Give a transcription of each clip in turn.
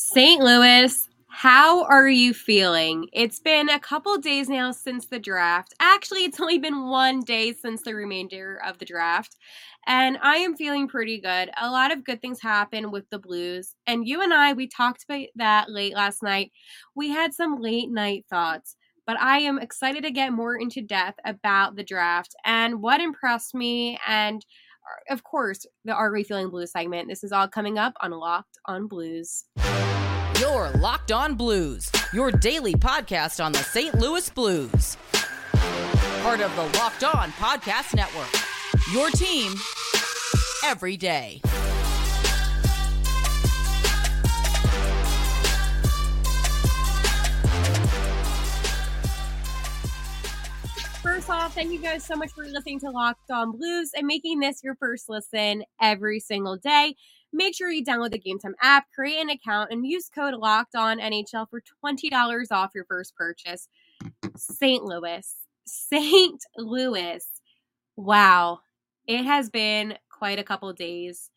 St. Louis, how are you feeling? It's been a couple days now since the draft. Actually, it's only been one day since the remainder of the draft. And I am feeling pretty good. A lot of good things happen with the Blues. And you and I, we talked about that late last night. We had some late night thoughts. But I am excited to get more into depth about the draft and what impressed me and uh, of course, the Are We Feeling Blues segment. This is all coming up on Locked on Blues. Your Locked On Blues, your daily podcast on the St. Louis Blues. Part of the Locked On Podcast Network. Your team every day. First off, thank you guys so much for listening to Locked On Blues and making this your first listen every single day. Make sure you download the Game Time app, create an account, and use code Locked On NHL for twenty dollars off your first purchase. St. Louis, St. Louis. Wow, it has been quite a couple days,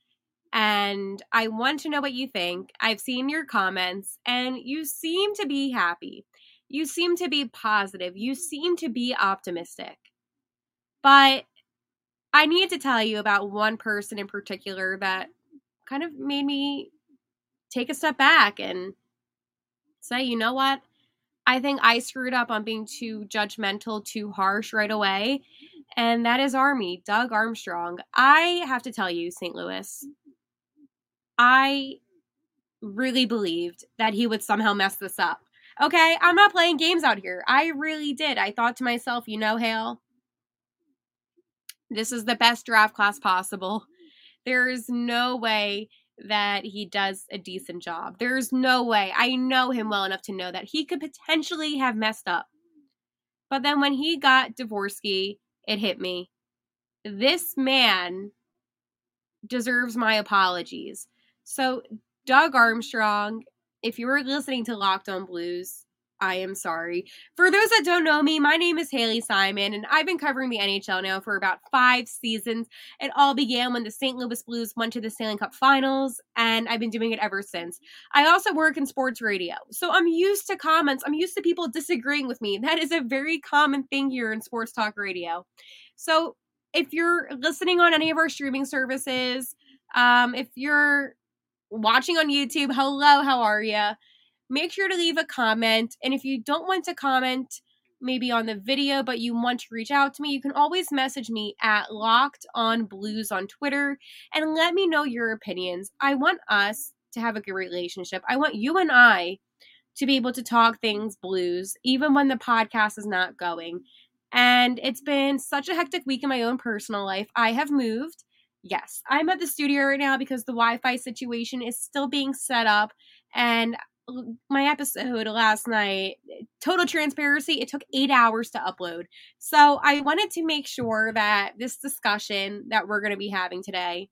and I want to know what you think. I've seen your comments, and you seem to be happy. You seem to be positive. You seem to be optimistic. But I need to tell you about one person in particular that kind of made me take a step back and say, you know what? I think I screwed up on being too judgmental, too harsh right away. And that is Army, Doug Armstrong. I have to tell you, St. Louis, I really believed that he would somehow mess this up. Okay, I'm not playing games out here. I really did. I thought to myself, you know, Hale, this is the best draft class possible. There is no way that he does a decent job. There's no way. I know him well enough to know that he could potentially have messed up. But then when he got Dvorsky, it hit me. This man deserves my apologies. So, Doug Armstrong, if you were listening to Locked on Blues, I am sorry. For those that don't know me, my name is Haley Simon, and I've been covering the NHL now for about five seasons. It all began when the St. Louis Blues went to the Stanley Cup Finals, and I've been doing it ever since. I also work in sports radio, so I'm used to comments. I'm used to people disagreeing with me. That is a very common thing here in sports talk radio. So if you're listening on any of our streaming services, um, if you're watching on YouTube, hello, how are you? Make sure to leave a comment. And if you don't want to comment, maybe on the video, but you want to reach out to me, you can always message me at Locked On Blues on Twitter and let me know your opinions. I want us to have a good relationship. I want you and I to be able to talk things blues, even when the podcast is not going. And it's been such a hectic week in my own personal life. I have moved. Yes, I'm at the studio right now because the Wi Fi situation is still being set up. And my episode last night, total transparency, it took eight hours to upload. So I wanted to make sure that this discussion that we're going to be having today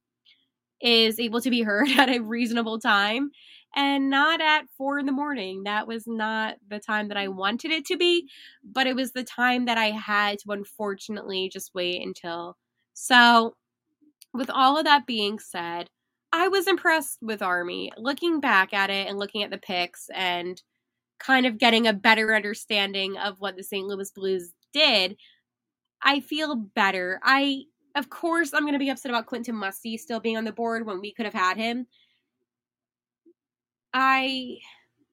is able to be heard at a reasonable time and not at four in the morning. That was not the time that I wanted it to be, but it was the time that I had to unfortunately just wait until. So, with all of that being said, I was impressed with Army. Looking back at it and looking at the picks and kind of getting a better understanding of what the St. Louis Blues did, I feel better. I of course I'm going to be upset about Quentin Musty still being on the board when we could have had him. I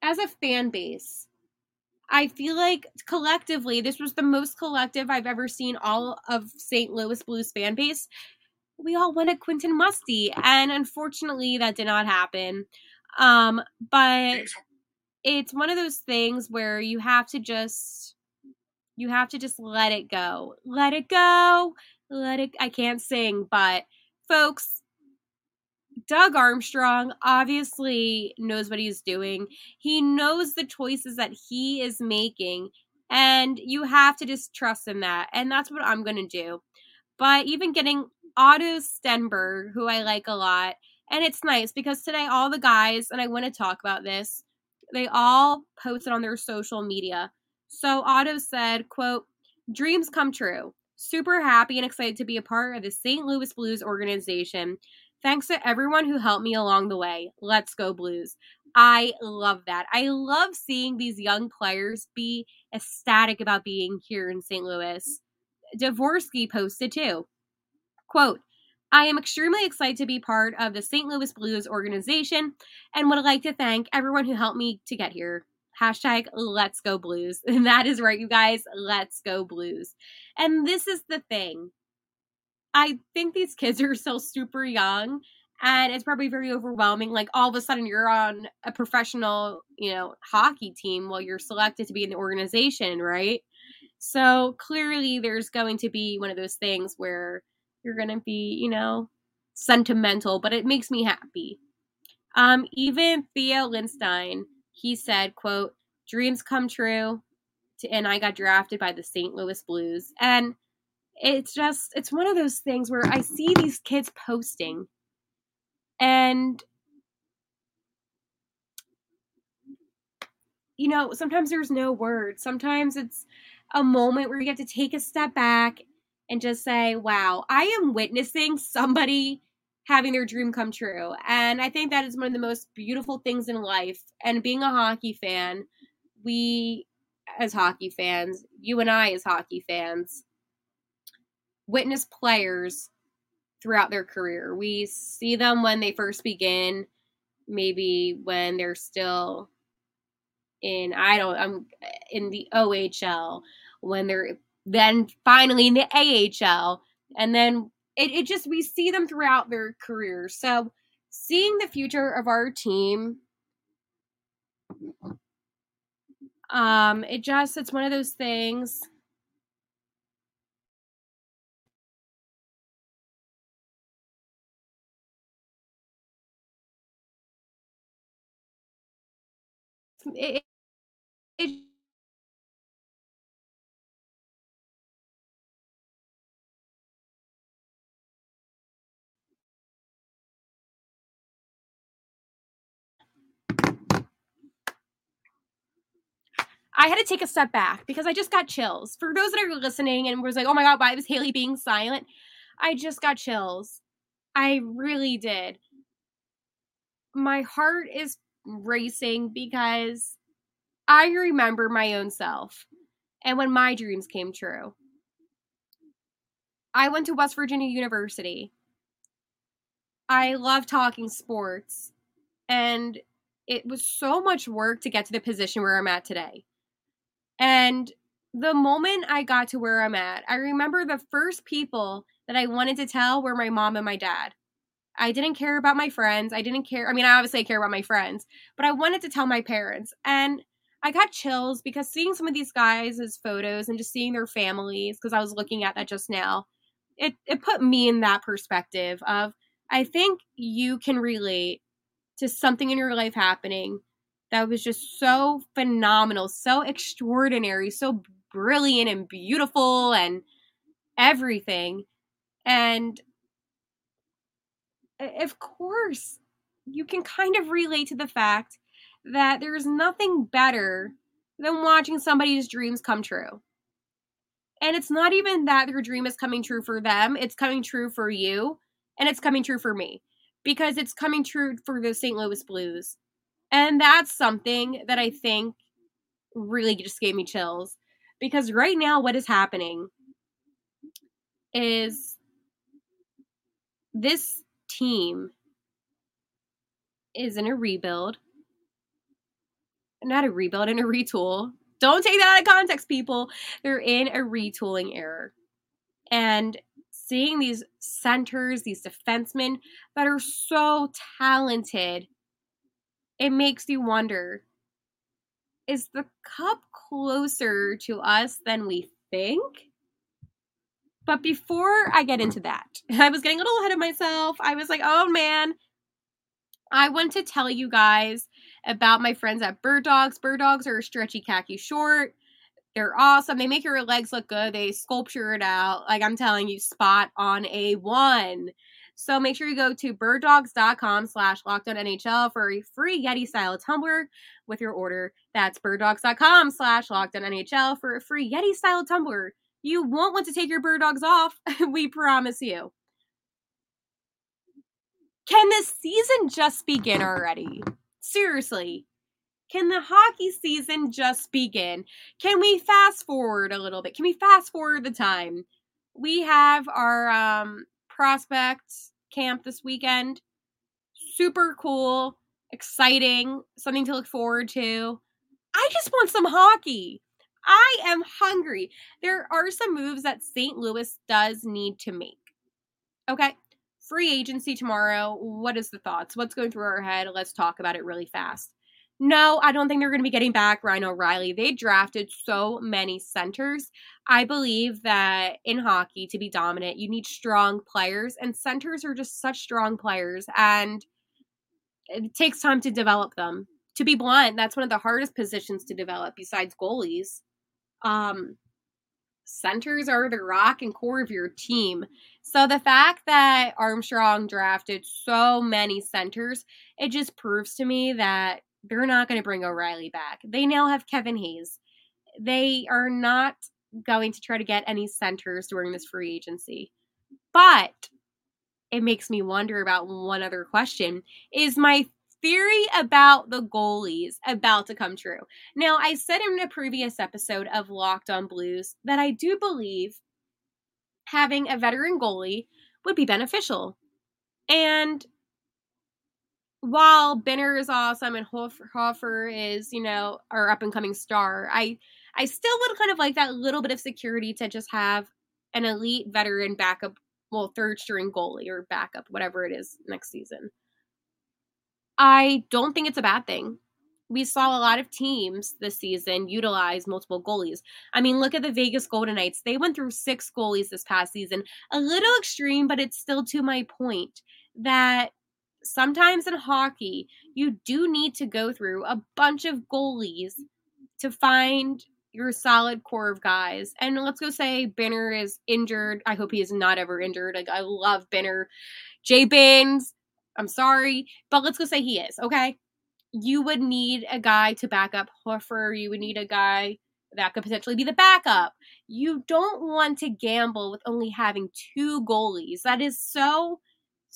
as a fan base, I feel like collectively this was the most collective I've ever seen all of St. Louis Blues fan base we all wanted Quentin Musty, and unfortunately, that did not happen. Um, but it's one of those things where you have to just you have to just let it go. Let it go. Let it I can't sing, but folks, Doug Armstrong obviously knows what he's doing. He knows the choices that he is making, and you have to just trust in that. And that's what I'm going to do. But even getting Otto Stenberg, who I like a lot. And it's nice because today all the guys, and I want to talk about this, they all posted on their social media. So Otto said, quote, dreams come true. Super happy and excited to be a part of the St. Louis Blues organization. Thanks to everyone who helped me along the way. Let's go Blues. I love that. I love seeing these young players be ecstatic about being here in St. Louis. Dvorsky posted too. Quote, I am extremely excited to be part of the St. Louis Blues organization and would like to thank everyone who helped me to get here. Hashtag let's go blues. And that is right, you guys. Let's go blues. And this is the thing. I think these kids are still super young and it's probably very overwhelming. Like all of a sudden you're on a professional, you know, hockey team while you're selected to be in the organization, right? So clearly there's going to be one of those things where you're going to be, you know, sentimental, but it makes me happy. Um, even Theo Lindstein, he said, quote, dreams come true. And I got drafted by the St. Louis Blues. And it's just, it's one of those things where I see these kids posting and you know, sometimes there's no words. Sometimes it's a moment where you have to take a step back and just say, wow, I am witnessing somebody having their dream come true. And I think that is one of the most beautiful things in life. And being a hockey fan, we as hockey fans, you and I as hockey fans, witness players throughout their career. We see them when they first begin, maybe when they're still in I don't I'm in the OHL, when they're then finally in the AHL, and then it, it just we see them throughout their careers. So seeing the future of our team um it just it's one of those things it, it I had to take a step back because I just got chills. For those that are listening and was like, oh my God, why was Haley being silent? I just got chills. I really did. My heart is racing because I remember my own self and when my dreams came true. I went to West Virginia University. I love talking sports, and it was so much work to get to the position where I'm at today. And the moment I got to where I'm at, I remember the first people that I wanted to tell were my mom and my dad. I didn't care about my friends. I didn't care. I mean, I obviously care about my friends, but I wanted to tell my parents. And I got chills because seeing some of these guys' photos and just seeing their families, because I was looking at that just now, it, it put me in that perspective of I think you can relate to something in your life happening that was just so phenomenal, so extraordinary, so brilliant and beautiful and everything. And of course, you can kind of relate to the fact that there's nothing better than watching somebody's dreams come true. And it's not even that their dream is coming true for them, it's coming true for you, and it's coming true for me because it's coming true for the St. Louis Blues. And that's something that I think really just gave me chills because right now, what is happening is this team is in a rebuild. Not a rebuild, in a retool. Don't take that out of context, people. They're in a retooling error. And seeing these centers, these defensemen that are so talented, it makes you wonder is the cup closer to us than we think? But before I get into that, I was getting a little ahead of myself. I was like, oh man, I want to tell you guys about my friends at Bird Dogs. Bird Dogs are a stretchy khaki short. They're awesome. They make your legs look good. They sculpture it out. Like I'm telling you, spot on a one. So make sure you go to birddogs.com slash NHL for a free Yeti style tumbler with your order. That's birddogs.com slash NHL for a free Yeti style tumbler you won't want to take your bird dogs off. we promise you. Can this season just begin already? Seriously. Can the hockey season just begin? Can we fast forward a little bit? Can we fast forward the time? We have our um, prospect camp this weekend. Super cool, exciting, something to look forward to. I just want some hockey. I am hungry. There are some moves that St. Louis does need to make. Okay. Free agency tomorrow. What is the thoughts? What's going through our head? Let's talk about it really fast. No, I don't think they're going to be getting back Ryan O'Reilly. They drafted so many centers. I believe that in hockey, to be dominant, you need strong players, and centers are just such strong players, and it takes time to develop them. To be blunt, that's one of the hardest positions to develop besides goalies. Um, centers are the rock and core of your team. So the fact that Armstrong drafted so many centers, it just proves to me that they're not going to bring O'Reilly back. They now have Kevin Hayes. They are not going to try to get any centers during this free agency. But it makes me wonder about one other question. Is my theory about the goalies about to come true? Now, I said in a previous episode of Locked on Blues that I do believe having a veteran goalie would be beneficial. And while Binner is awesome and Hofer, Hofer is, you know, our up and coming star, I I still would kind of like that little bit of security to just have an elite veteran backup, well, third string goalie or backup, whatever it is next season. I don't think it's a bad thing. We saw a lot of teams this season utilize multiple goalies. I mean, look at the Vegas Golden Knights. They went through six goalies this past season. A little extreme, but it's still to my point that sometimes in hockey, you do need to go through a bunch of goalies to find your solid core of guys. And let's go say Binner is injured. I hope he is not ever injured. Like I love Binner. Jay Baines, I'm sorry, but let's go say he is, okay? You would need a guy to back up Hofer. You would need a guy that could potentially be the backup. You don't want to gamble with only having two goalies. That is so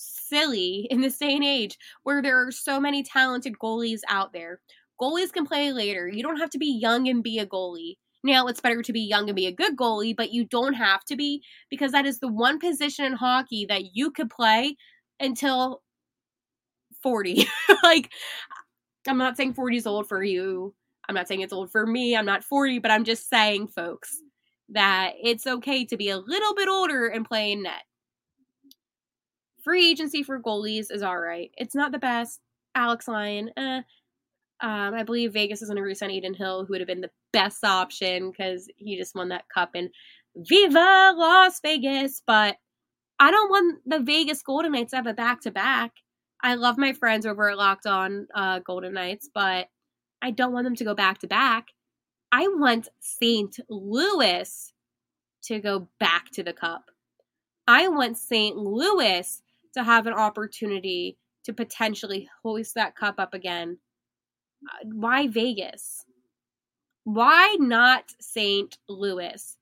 silly in this day and age where there are so many talented goalies out there. Goalies can play later. You don't have to be young and be a goalie. Now, it's better to be young and be a good goalie, but you don't have to be because that is the one position in hockey that you could play until 40. like, I'm not saying 40 is old for you. I'm not saying it's old for me. I'm not 40, but I'm just saying, folks, that it's okay to be a little bit older and play in net. Free agency for goalies is all right. It's not the best. Alex Lyon, eh. Um, I believe Vegas is going to resign Adin Hill, who would have been the best option because he just won that cup in Viva Las Vegas. But I don't want the Vegas Golden Knights to have a back to back. I love my friends over at Locked On uh, Golden Knights, but I don't want them to go back to back. I want St. Louis to go back to the cup. I want St. Louis to have an opportunity to potentially hoist that cup up again. Uh, why Vegas? Why not St. Louis?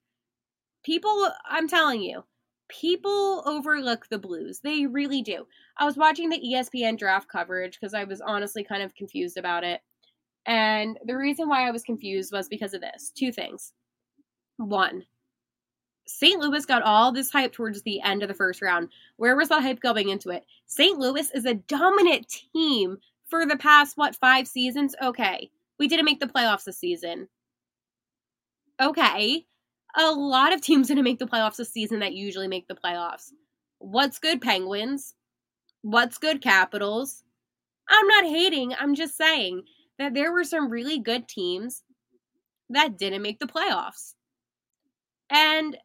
People, I'm telling you, people overlook the Blues. They really do. I was watching the ESPN draft coverage because I was honestly kind of confused about it. And the reason why I was confused was because of this two things. One, St. Louis got all this hype towards the end of the first round. Where was the hype going into it? St. Louis is a dominant team for the past, what, five seasons? Okay. We didn't make the playoffs this season. Okay. A lot of teams didn't make the playoffs this season that usually make the playoffs. What's good, Penguins? What's good, Capitals? I'm not hating. I'm just saying that there were some really good teams that didn't make the playoffs. And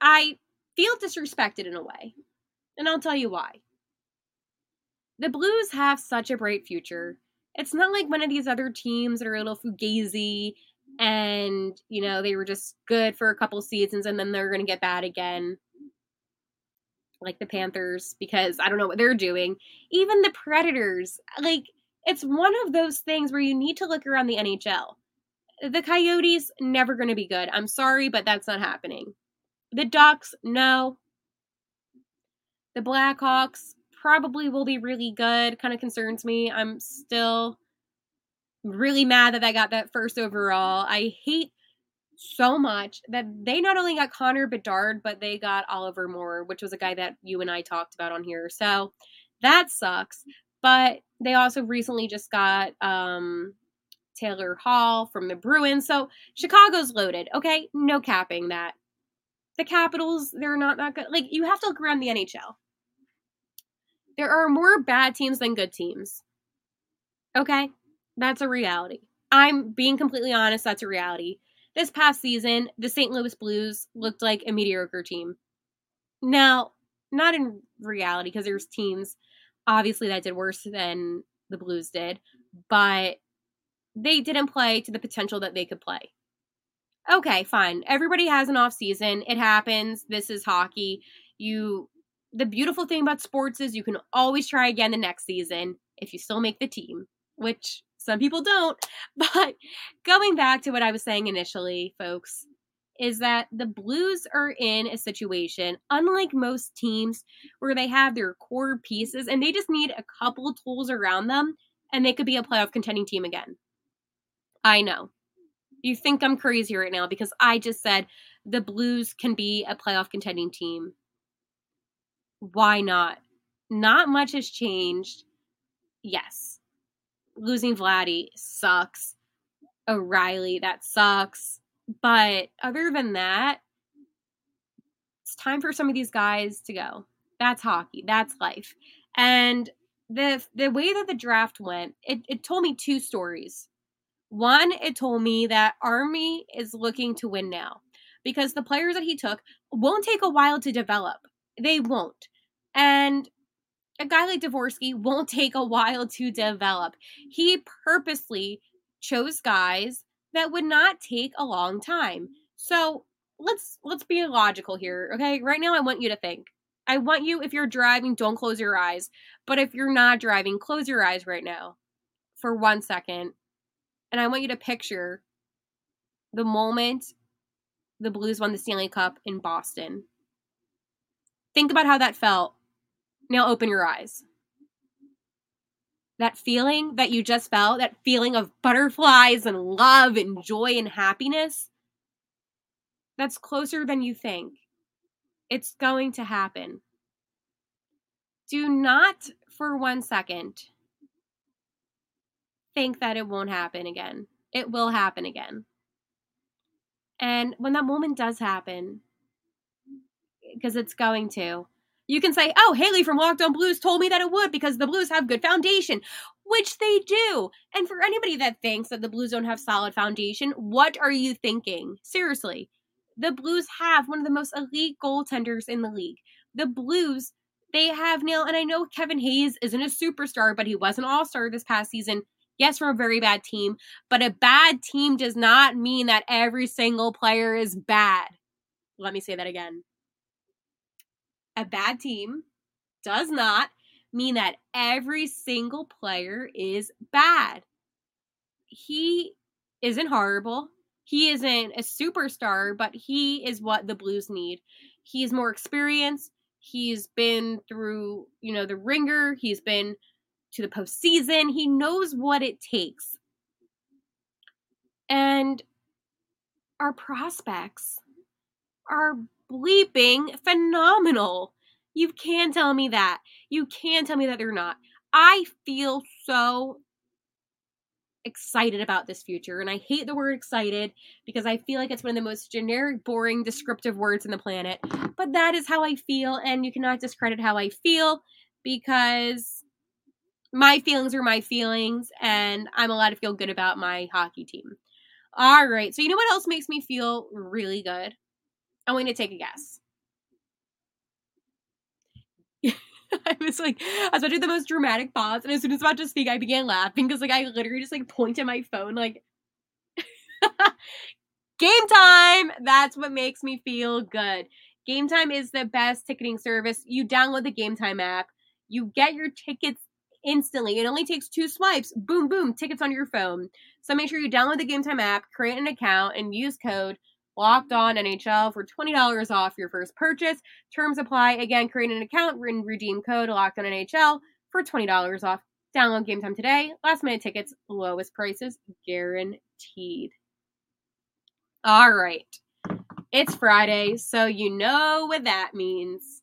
I feel disrespected in a way. And I'll tell you why. The Blues have such a bright future. It's not like one of these other teams that are a little fugazi and, you know, they were just good for a couple seasons and then they're going to get bad again. Like the Panthers, because I don't know what they're doing. Even the Predators, like, it's one of those things where you need to look around the NHL. The Coyotes, never going to be good. I'm sorry, but that's not happening. The Ducks, no. The Blackhawks, probably will be really good. Kind of concerns me. I'm still really mad that I got that first overall. I hate so much that they not only got Connor Bedard, but they got Oliver Moore, which was a guy that you and I talked about on here. So that sucks. But they also recently just got um, Taylor Hall from the Bruins. So Chicago's loaded. Okay, no capping that. The Capitals, they're not that good. Like you have to look around the NHL. There are more bad teams than good teams. Okay? That's a reality. I'm being completely honest, that's a reality. This past season, the St. Louis Blues looked like a mediocre team. Now, not in reality, because there's teams obviously that did worse than the Blues did, but they didn't play to the potential that they could play. Okay, fine. Everybody has an off season. It happens. This is hockey. You the beautiful thing about sports is you can always try again the next season if you still make the team, which some people don't. But going back to what I was saying initially, folks, is that the Blues are in a situation, unlike most teams, where they have their core pieces and they just need a couple tools around them and they could be a playoff contending team again. I know. You think I'm crazy right now because I just said the Blues can be a playoff contending team. Why not? Not much has changed. Yes. Losing Vladdy sucks. O'Reilly, that sucks. But other than that, it's time for some of these guys to go. That's hockey. That's life. And the the way that the draft went, it, it told me two stories. One, it told me that Army is looking to win now because the players that he took won't take a while to develop. They won't. And a guy like Dvorsky won't take a while to develop. He purposely chose guys that would not take a long time. So let's let's be logical here, okay? Right now I want you to think. I want you if you're driving, don't close your eyes. But if you're not driving, close your eyes right now for one second and I want you to picture the moment the Blues won the Stanley Cup in Boston. Think about how that felt. Now open your eyes. That feeling that you just felt, that feeling of butterflies and love and joy and happiness, that's closer than you think. It's going to happen. Do not for one second think that it won't happen again. It will happen again. And when that moment does happen, because it's going to, you can say, oh, Haley from Locked On Blues told me that it would because the Blues have good foundation, which they do. And for anybody that thinks that the Blues don't have solid foundation, what are you thinking? Seriously, the Blues have one of the most elite goaltenders in the league. The Blues, they have Neil, and I know Kevin Hayes isn't a superstar, but he was an all star this past season. Yes, we're a very bad team, but a bad team does not mean that every single player is bad. Let me say that again. A bad team does not mean that every single player is bad. He isn't horrible. He isn't a superstar, but he is what the Blues need. He's more experienced. He's been through, you know, the ringer. He's been to the postseason. He knows what it takes. And our prospects are bleeping phenomenal. You can tell me that. You can tell me that they're not. I feel so excited about this future. And I hate the word excited because I feel like it's one of the most generic, boring, descriptive words in the planet. But that is how I feel. And you cannot discredit how I feel because my feelings are my feelings, and I'm allowed to feel good about my hockey team. All right. So, you know what else makes me feel really good? I'm going to take a guess. I was like, I was about to do the most dramatic pause, and as soon as I was about to speak, I began laughing because, like, I literally just like pointed my phone, like, game time. That's what makes me feel good. Game time is the best ticketing service. You download the Game Time app, you get your tickets instantly. It only takes two swipes. Boom, boom, tickets on your phone. So make sure you download the Game Time app, create an account, and use code locked on NHL for $20 off your first purchase. Terms apply. Again, create an account and redeem code locked on NHL for $20 off. Download game time today. Last minute tickets, lowest prices guaranteed. All right. It's Friday, so you know what that means.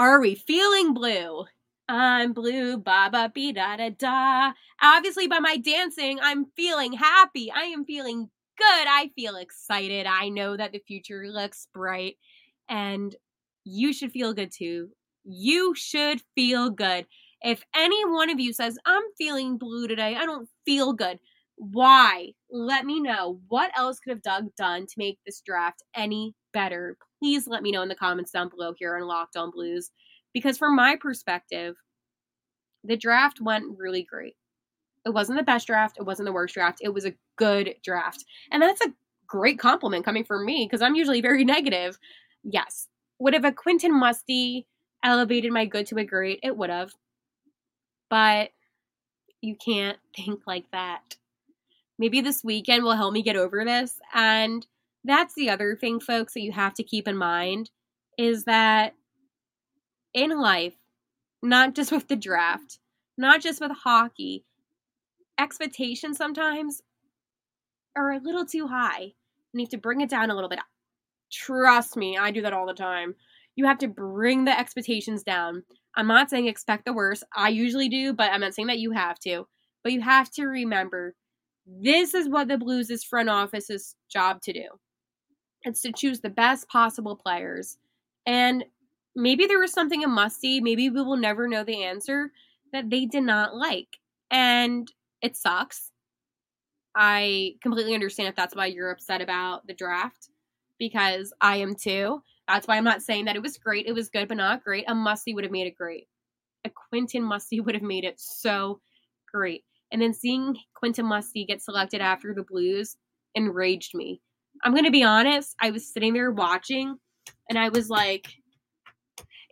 Are we feeling blue? I'm blue, ba ba be da da da. Obviously, by my dancing, I'm feeling happy. I am feeling good. I feel excited. I know that the future looks bright, and you should feel good too. You should feel good. If any one of you says, I'm feeling blue today, I don't feel good, why? Let me know. What else could have Doug done to make this draft any better? Please let me know in the comments down below here on Locked On Blues. Because from my perspective, the draft went really great. It wasn't the best draft, it wasn't the worst draft. It was a good draft. And that's a great compliment coming from me because I'm usually very negative. Yes. Would have a Quentin Musty elevated my good to a great? It would have. But you can't think like that. Maybe this weekend will help me get over this. And that's the other thing, folks, that you have to keep in mind is that in life, not just with the draft, not just with hockey, expectations sometimes are a little too high. You need to bring it down a little bit. Trust me, I do that all the time. You have to bring the expectations down. I'm not saying expect the worst. I usually do, but I'm not saying that you have to. But you have to remember this is what the Blues' front office's job to do. It's to choose the best possible players. And maybe there was something in Musty, maybe we will never know the answer that they did not like. And it sucks. I completely understand if that's why you're upset about the draft because I am too. That's why I'm not saying that it was great. It was good, but not great. A Musty would have made it great. A Quentin Musty would have made it so great. And then seeing Quentin Musty get selected after the Blues enraged me. I'm going to be honest, I was sitting there watching and I was like,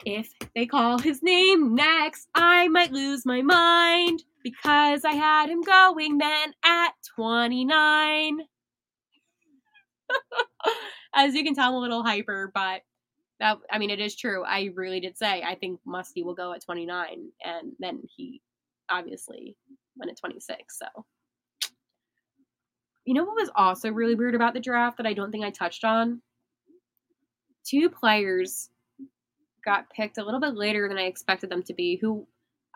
if they call his name next, I might lose my mind because I had him going then at 29. As you can tell, I'm a little hyper, but that I mean, it is true. I really did say I think Musty will go at 29, and then he obviously went at 26. So, you know what was also really weird about the draft that I don't think I touched on? Two players got picked a little bit later than I expected them to be, who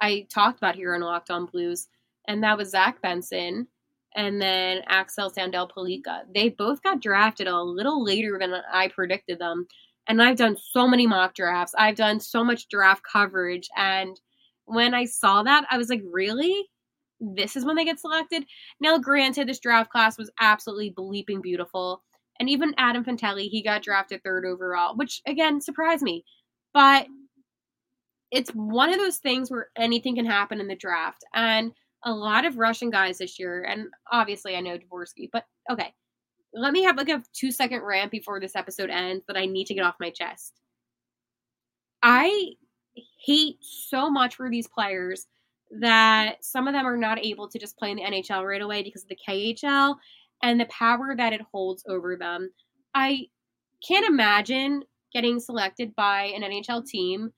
I talked about here on Locked On Blues, and that was Zach Benson and then Axel Sandin Pellikka. They both got drafted a little later than I predicted them. And I've done so many mock drafts. I've done so much draft coverage. And when I saw that, I was like, really? This is when they get selected? Now, granted, this draft class was absolutely bleeping beautiful. And even Adam Fantilli, he got drafted third overall, which again surprised me. But it's one of those things where anything can happen in the draft. And a lot of Russian guys this year, and obviously I know Dvorsky, but okay. Let me have like a two second rant before this episode ends that I need to get off my chest. I hate so much for these players that some of them are not able to just play in the NHL right away because of the KHL and the power that it holds over them. I can't imagine getting selected by an NHL team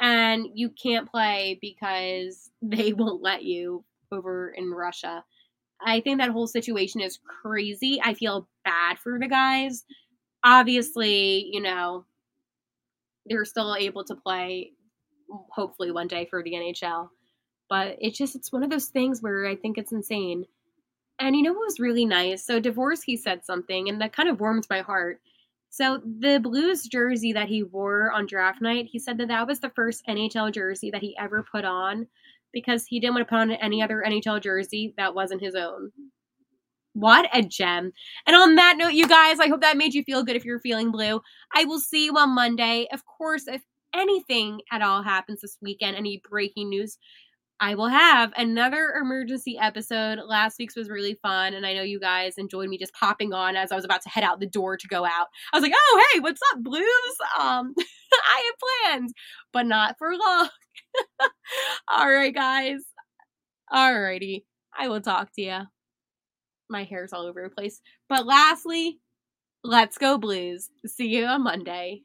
and you can't play because they won't let you over in Russia. I think that whole situation is crazy. I feel bad for the guys. Obviously, you know, they're still able to play hopefully one day for the NHL. But it's just it's one of those things where I think it's insane. And you know what was really nice? So Dvorsky said something and that kind of warms my heart. So the Blues jersey that he wore on draft night, he said that that was the first NHL jersey that he ever put on because he didn't want to put on any other NHL jersey that wasn't his own. What a gem. And on that note, you guys, I hope that made you feel good if you're feeling blue. I will see you on Monday. Of course, if anything at all happens this weekend, any breaking news, I will have another emergency episode. Last week's was really fun, and I know you guys enjoyed me just popping on as I was about to head out the door to go out. I was like, "Oh, hey, what's up, Blues? Um, I have plans, but not for long." All right, guys. All righty, I will talk to you. my hair's all over the place. But lastly, let's go Blues. See you on Monday.